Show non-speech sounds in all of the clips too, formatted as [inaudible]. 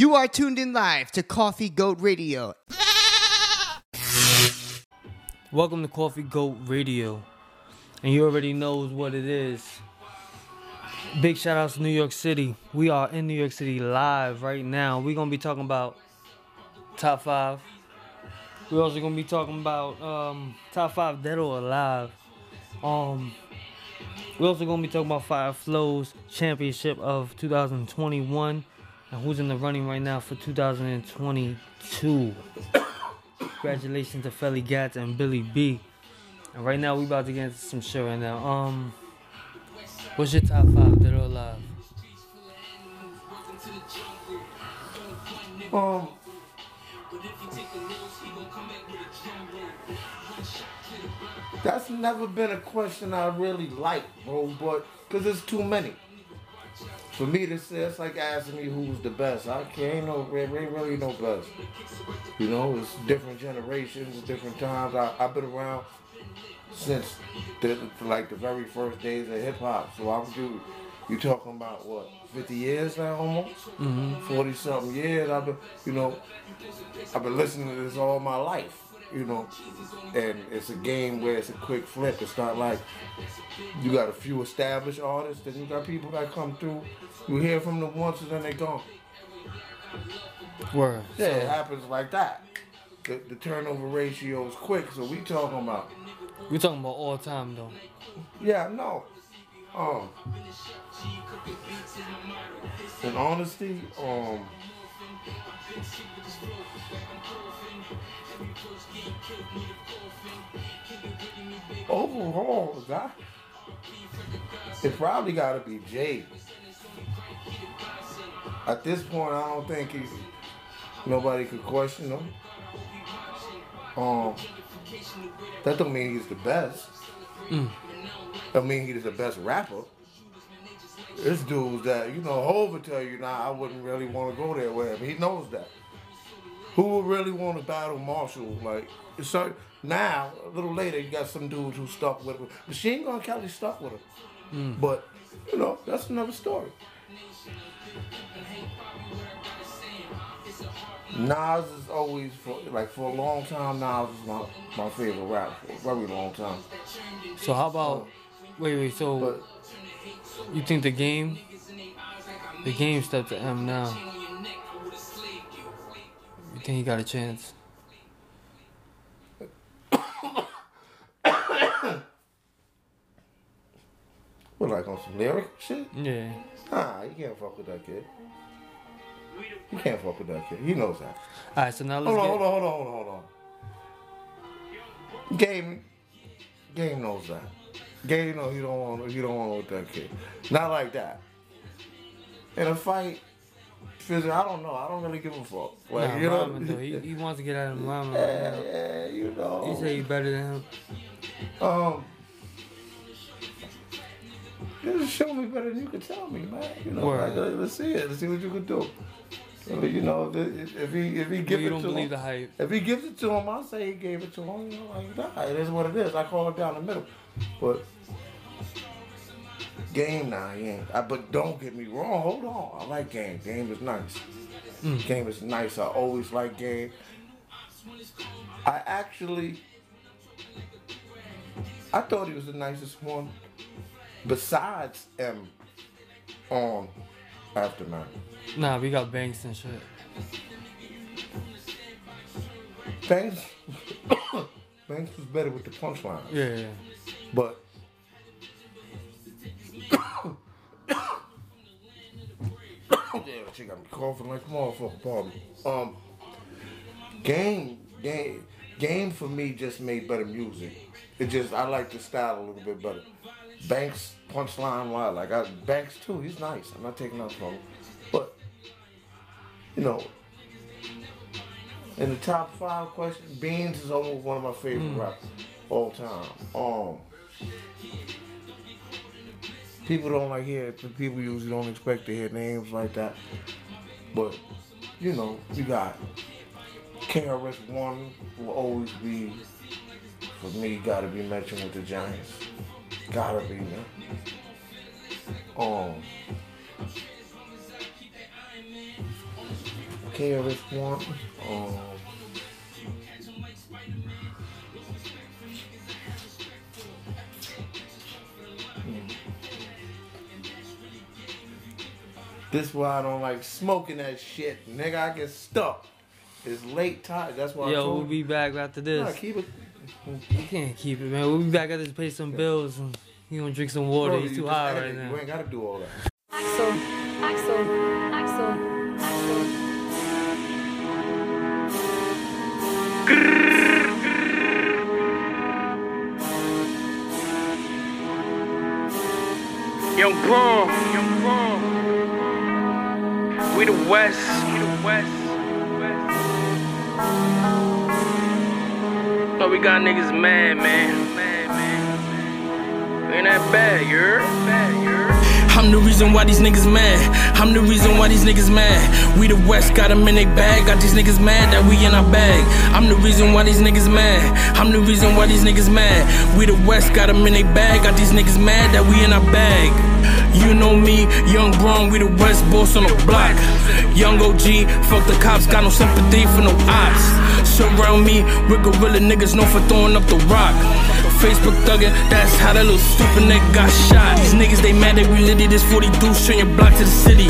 You are tuned in live to Coffee Goat Radio. Welcome to Coffee Goat Radio. And you already knows what it is. Big shout outs to New York City. We are in New York City live right now. We're gonna be talking about top five. We're also gonna be talking about um, top five dead or alive. Um, we're also gonna be talking about Fire Flows Championship of 2021 and who's in the running right now for 2022. Congratulations to Felly Gats and Billy B. And right now we about to get into some shit right now. Um, what's your top five dead or alive? Um, that's never been a question I really like, bro. But because there's too many. For me say, it's like asking me who's the best. I can't know, ain't really no best. You know, it's different generations, different times. I, I've been around since the, like the very first days of hip hop. So I'm do you talking about what 50 years now almost mm-hmm. 40 something years I've been you know I've been listening to this all my life you know and it's a game where it's a quick flip it's not like you got a few established artists then you got people that come through you hear from them once and then they gone Word. yeah it happens like that the, the turnover ratio is quick so we talking about We're talking about all time though. Yeah, no. Um, in honesty, um, overall, that it probably got to be Jay. At this point, I don't think he's nobody could question him. Um, that don't mean he's the best. I mean, he's the best rapper. This dude's that, you know, Hov will tell you, nah, I wouldn't really want to go there with him. He knows that. Who would really want to battle Marshall? Like, so now, a little later, you got some dudes who stuck with him. Machine Gun Kelly stuck with him. Hmm. But, you know, that's another story. Nas is always, for, like, for a long time, Nas is my, my favorite rapper for a very long time. So how about? Uh, wait, wait. So But you think the game? The game stepped to M now. You think he got a chance? What, like on some lyric shit? Yeah. Nah, you can't fuck with that kid. You can't fuck with that kid. He knows that. All right. So now let's Hold on, get. hold on, hold on, hold on, hold on. Game, game knows that. Game know he don't want, he don't want with that kid. Not like that. In a fight, physical, I don't know. I don't really give a fuck. Like Nah, you know, though. He, he wants to get out of [laughs] right yeah, yeah, you know. He say he better than him. Um, just show me better than you can tell me, man. You know, like, let's see it. Let's see what you can do. So, You know, if if he if he gives you it to believe him, the hype. if he gives it to him, I say he gave it to him. You know, like nah, it is what it is. I call it down the middle, but game now he ain't. I, but don't get me wrong. Hold on, I like game. Game is nice. Hmm. Game is nice. I always like game. I actually, I thought he was the nicest one, besides M on Aftermath. Nah, we got banks and shit. Banks, [coughs] Banks was better with the punchline, Yeah, yeah. but she got me coughing like a motherfucker. Pardon. me. Um, game, game, game for me just made better music. It just I like the style a little bit better. Banks punchline line like I Banks too. He's nice. I'm not taking nothing from him, but you know. In the top five questions, Beans is almost one of my favorite rappers all time. Um, people don't like hear people usually don't expect to hear names like that. But you know, you got KRS One will always be for me gotta be mentioned with the Giants. Gotta be man. Um KRS One. Um, This why I don't like smoking that shit, nigga. I get stuck. It's late time. That's why. I Yo, we'll be back after Nah, this. keep it. You can't keep it, man. We'll be back after this. Pay some bills. And you gonna drink some water. Bro, He's you too just high right now. You ain't gotta do all that. Axel, Axel, Axel, Axel. Young Bro, Young Bro. We the West, we the West. No, we got niggas mad, man. Mad, man. Ain't that bad, you're bad, you're. I'm the reason why these niggas mad. I'm the reason why these niggas mad. We the West got them in they bag. Got these niggas mad that we in our bag. I'm the reason why these niggas mad. I'm the reason why these niggas mad. We the West got them in they bag. Got these niggas mad that we in our bag. You know me, young Braun, we the West boss on the block. Young OG, fuck the cops, got no sympathy for no ops. Surround me with gorilla niggas known for throwing up the rock. Facebook thuggin', that's how that little stupid nigga got shot. These niggas, they mad that we litty this 40 deuce, turn your block to the city.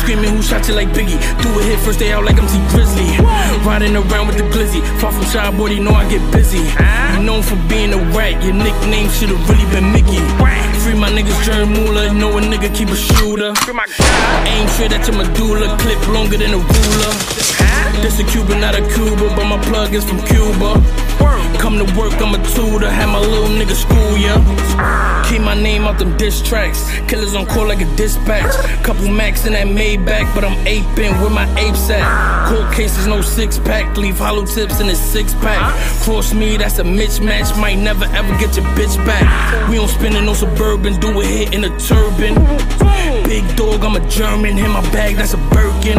Screaming who shot you like Biggie. Do a hit first day out like I'm Grizzly. Riding around with the glizzy. Far from shy boy, you know I get busy. For being a rat, your nickname should've really been Mickey. Free my niggas, Jerry Moolah, know a nigga keep a shooter. Aim straight at your medulla, clip longer than a ruler. This a Cuban, not a Cuba, but my plug is from Cuba. Come to work, I'm a tutor, have my little nigga school ya. Keep my name out them diss tracks. Killers on call like a dispatch. Couple max in that Maybach, but I'm aping where my apes at. Court cases, no six pack. Leave hollow tips in a six pack. Cross me, that's a mismatch. Might never ever get your bitch back. We don't spin in no suburban, do a hit in a turban. Big dog, I'm a German. Hit my bag, that's a Birkin.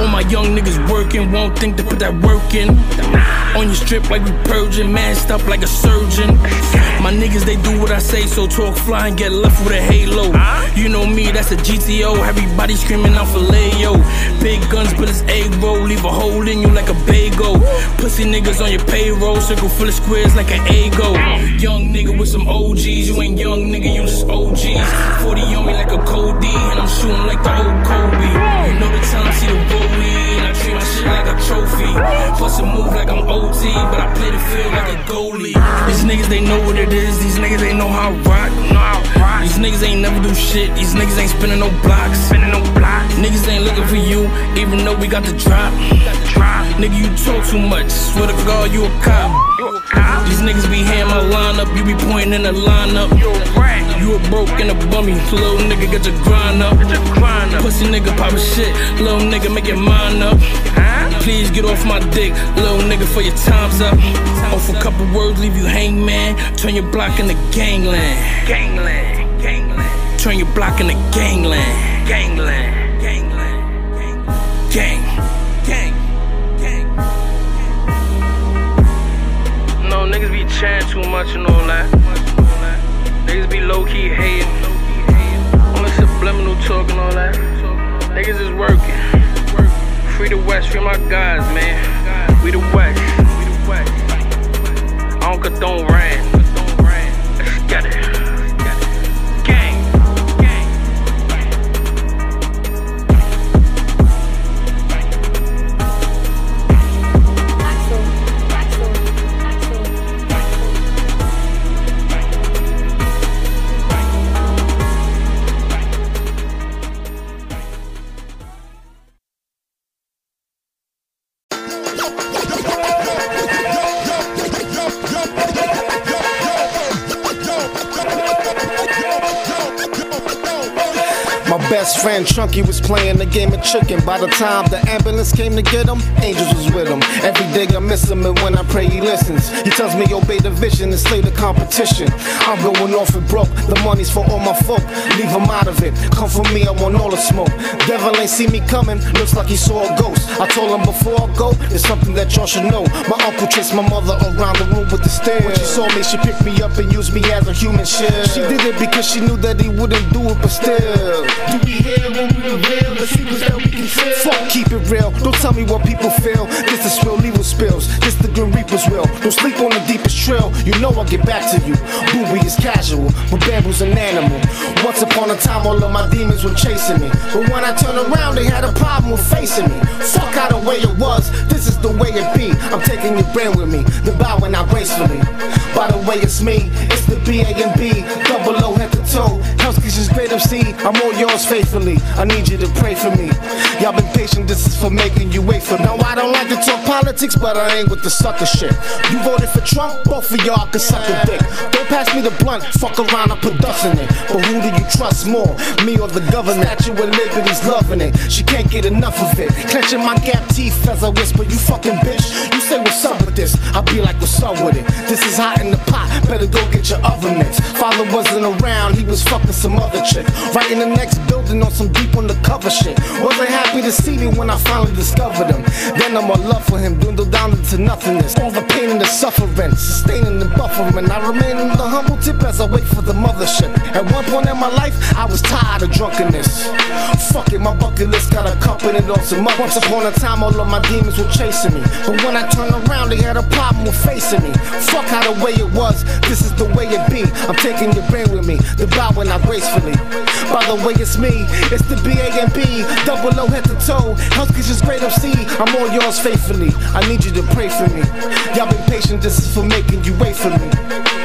All my young niggas working, won't think to put that work in. On your strip like we purging, masked up like a surgeon. My niggas, they do what I say, so talk fly and get left with a halo. You know me, that's a GTO. Everybody screaming out for Leo. Big guns, but it's egg roll. Leave a hole in you like a bagel. Pussy niggas on your payroll, circle full of squares like an Ago. Young nigga with some OGs, you ain't young nigga, you just OGs. 40 on me like a Cody, and I'm shooting like the old Kobe. You know the time, see the rollie, my shit like a trophy. Plus a move like I'm OT, but I play the field like a goalie. These niggas, they know what it is. These niggas, they know how I rock. These niggas ain't never do shit. These niggas ain't spinning no blocks. Spinning no blocks. Niggas ain't looking for you, even though we got the drop. Nigga, you talk too much. Swear to God, you a cop. These niggas be hearing my lineup. You be pointing in the lineup. You a rat, you a broke and a bummy. Little nigga, get your grind up. Pussy nigga poppin' shit. Little nigga, make your mind up. Please get off my dick. Little nigga, for your time's up. Off a couple words, leave you hangman. Turn your block into gangland. Gangland. Gangland. Turn your block into. Gangland. Gangland. Chatting too much and all that. Niggas be low key hating. This subliminal talk and all that. Niggas is working. Free the West, free my guys, man. We the West. I don't condone rain. Chunky was playing the game of chicken. By the time the ambulance came to get him, angels was with him. Every day I miss him, and when I pray, he listens. He tells me obey the vision and slay the competition. I'm going off and broke. The money's for all my folk. Leave him out of it. Come for me, I want all the smoke. Devil ain't see me coming. Looks like he saw a ghost. I told him before I go, there's something that y'all should know. My uncle chased my mother around the room with the stairs. When she saw me, she picked me up and used me as a human shield. She did it because she knew that he wouldn't do it, but still. Do we here when Fuck, keep it real. Don't tell me what people feel. This is real evil spills. This the Grim Reaper's will. Don't sleep on the deepest trail. You know I'll get back to you. Booby is casual, but bamboo's an animal. Once upon a time, all of my demons were chasing me. But when I turned around, they had a problem with facing me. Fuck how the way it was. This is the way it be. I'm taking your brain with me. The bowing out gracefully. By the way, it's me. It's the B A and B. Double O head to toe. Husky's is great MC. I'm all yours faithfully. I need you to pray for me. Y'all been patient. This is for making you wait for me. Now I don't like to talk politics, but I ain't with the sucker shit. You voted for Trump, both of y'all can suck a dick. Pass me the blunt, fuck around, I put dust in it. But who do you trust more, me or the government? Statue of Liberty's loving it, she can't get enough of it. Clenching my gap teeth as I whisper, you fucking bitch. You say what's up with this, I'll be like, what's up with it? This is hot in the pot, better go get your oven mitts. Father wasn't around, he was fucking some other chick. Right in the next building on some deep undercover shit. Wasn't happy to see me when I finally discovered him. Then I'm all love for him, dwindled down into nothingness. All the pain and the suffering, sustaining and buffering. I remain in the humble tip as I wait for the mothership. At one point in my life, I was tired of drunkenness. Fuck it, my bucket list got a accompanied on some other. Once upon a time, all of my demons were chasing me. But when I turned around, they had a problem with facing me. Fuck how the way it was, this is the way it be. I'm taking your brain with me, the bowing out gracefully. By the way, it's me, it's the B A and B, double O head to toe. Husky's just great MC, I'm all yours faithfully. I need you to pray for me. Y'all been patient, this is for making you wait for me.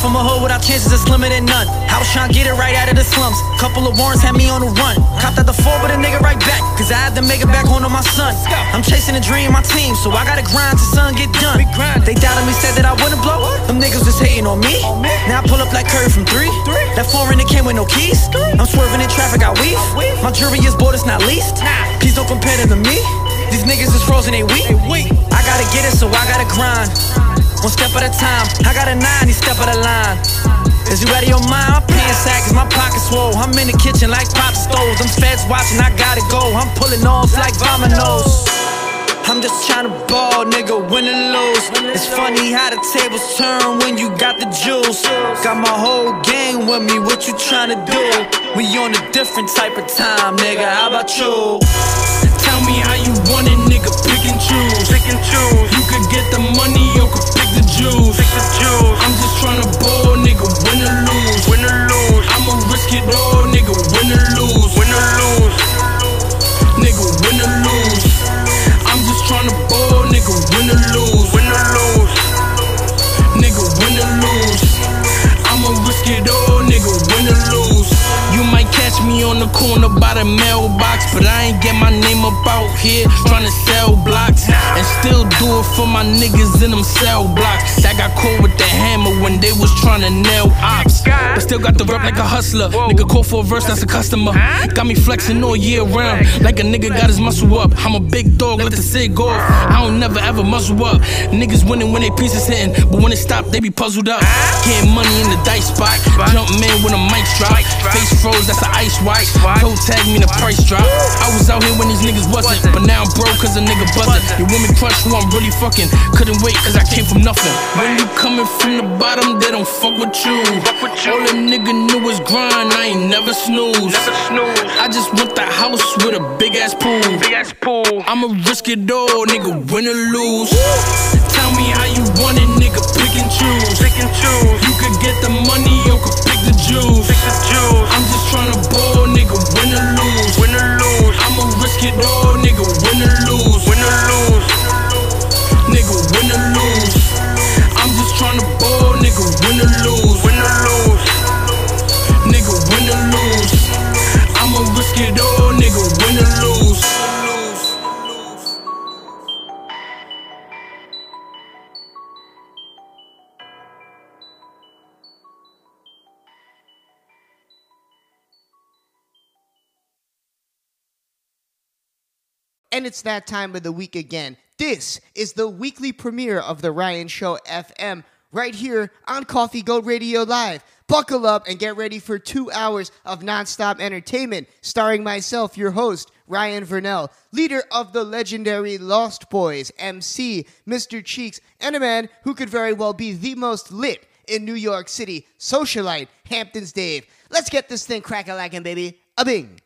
From a hood without chances, it's limited none. I was trying to get it right out of the slums. Couple of warrants had me on the run. Copped out the four, but a nigga right back. Cause I had to make it back home to my son. I'm chasing a dream, my team, so I gotta grind till son get done. They doubted me, said that I wouldn't blow. Them niggas was hating on me. Now I pull up like Curry from three. That foreign that came with no keys. I'm swerving in traffic, I weave. My jury is bought, it's not leased. Please don't compare them to me. These niggas is frozen, they weak. I gotta get it, so I gotta grind. One step at a time. I got a nine, step of the line. Is you out of your mind? I'm sack, my pocket's swole. I'm in the kitchen like pop stoves. Them feds watching, I gotta go. I'm pulling off like dominoes. I'm just tryna ball, nigga, win or lose. It's funny how the tables turn when you got the juice. Got my whole gang with me, what you tryna do? We on a different type of time, nigga, how about you? Tell me how you want it, nigga. Pick and choose. Pick and choose. You could get the money or could pick the juice. The juice. I'm just tryna ball, nigga. Win or lose. Win or lose. I'ma risk it all, nigga. Win or lose. Win or lose. Nigga, win or lose. I'm just tryna ball, nigga. Win or lose. Win or lose. Nigga, win or lose. I'ma risk it all, nigga. Win or lose. Me on the corner by the mailbox, but I ain't get my name up out here tryna sell blocks and still do it for my niggas in them cell blocks that got caught with the hammer when they was tryna nail ops. But still got the rep like a hustler. Nigga call for a verse, that's a customer. Got me flexing all year round like a nigga got his muscle up. I'm a big dog, let the cig off. I don't never ever muscle up. Niggas winning when they pieces hitting, but when it stop, they be puzzled up. Getting money in the dice spot, jump man when the mics drop. Face froze, that's an ice white. Toe tag me in the price drop. I was out here when these niggas wasn't, but now I'm broke cause a nigga buzzing. Your woman crush who I'm really fucking. Couldn't wait cause I came from nothing. When you coming from the bottom, they don't fuck with you. All a nigga knew was grind, I ain't never snooze. I just want the house with a big ass pool. Big ass pool. I'ma risk it all, nigga, win or lose. Tell me how you want it, nigga, pick and choose. Pick and choose. You could get the money, you could juice. I'm just tryna ball, nigga, win And it's that time of the week again. This is the weekly premiere of The Ryan Show FM right here on Coffee Goat Radio Live. Buckle up and get ready for two hours of nonstop entertainment, starring myself, your host, Ryan Vernell, leader of the legendary Lost Boyz, MC, Mr. Cheeks, and a man who could very well be the most lit in New York City, socialite, Hamptons Dave. Let's get this thing crack a baby. A bing.